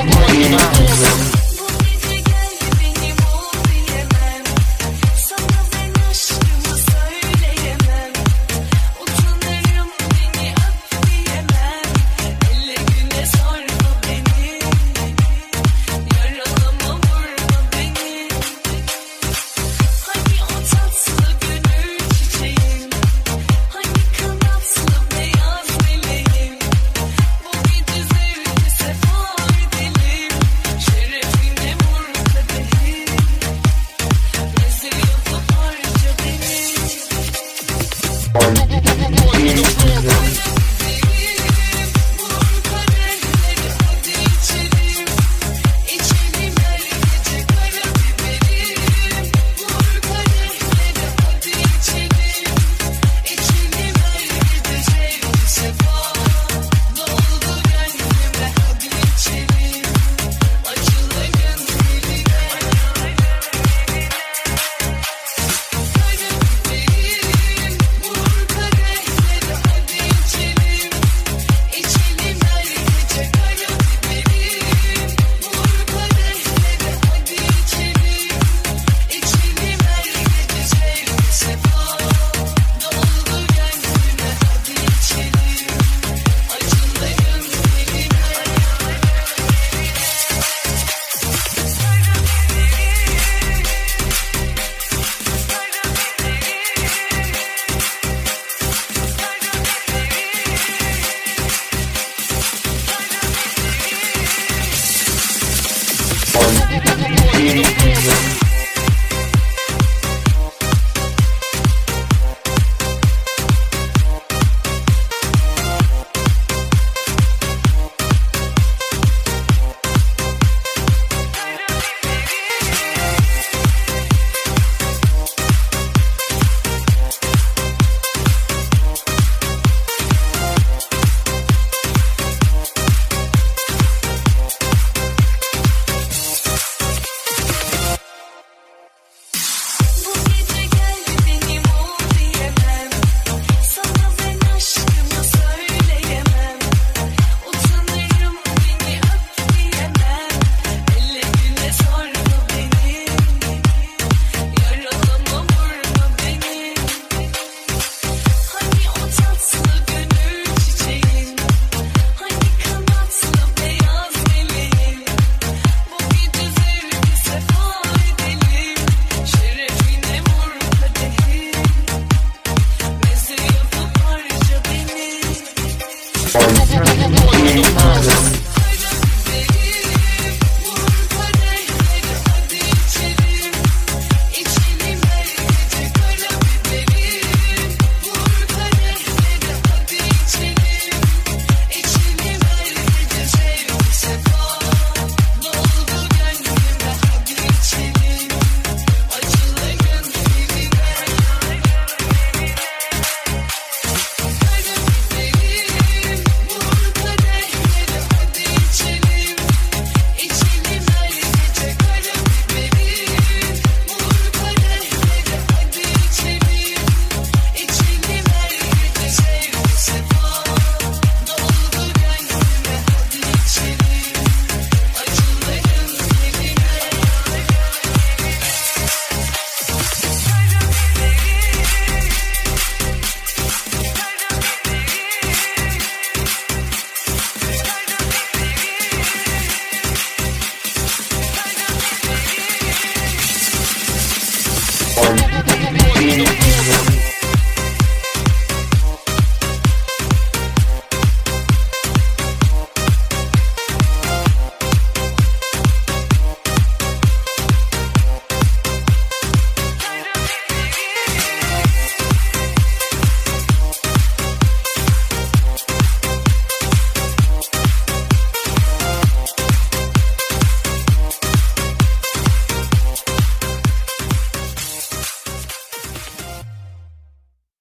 Come on, Thank